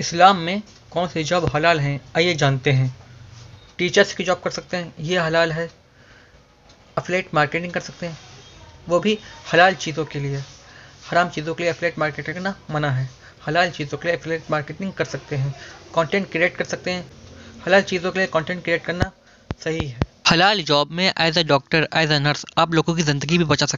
इस्लाम में कौन सी जॉब हलाल हैं, आइए जानते हैं। टीचर्स की जॉब कर सकते हैं, ये हलाल है। अफलेट मार्केटिंग कर सकते हैं, वो भी हलाल चीज़ों के लिए। हराम चीज़ों के लिए अफलेट मार्केटिंग करना मना है। हलाल चीज़ों के लिए अफलेट मार्केटिंग कर सकते हैं कंटेंट क्रिएट कर सकते हैं। हलाल चीज़ों के लिए कंटेंट क्रिएट करना सही है। हलाल जॉब में as a doctor as a nurse आप लोगों की ज़िंदगी भी बचा सकते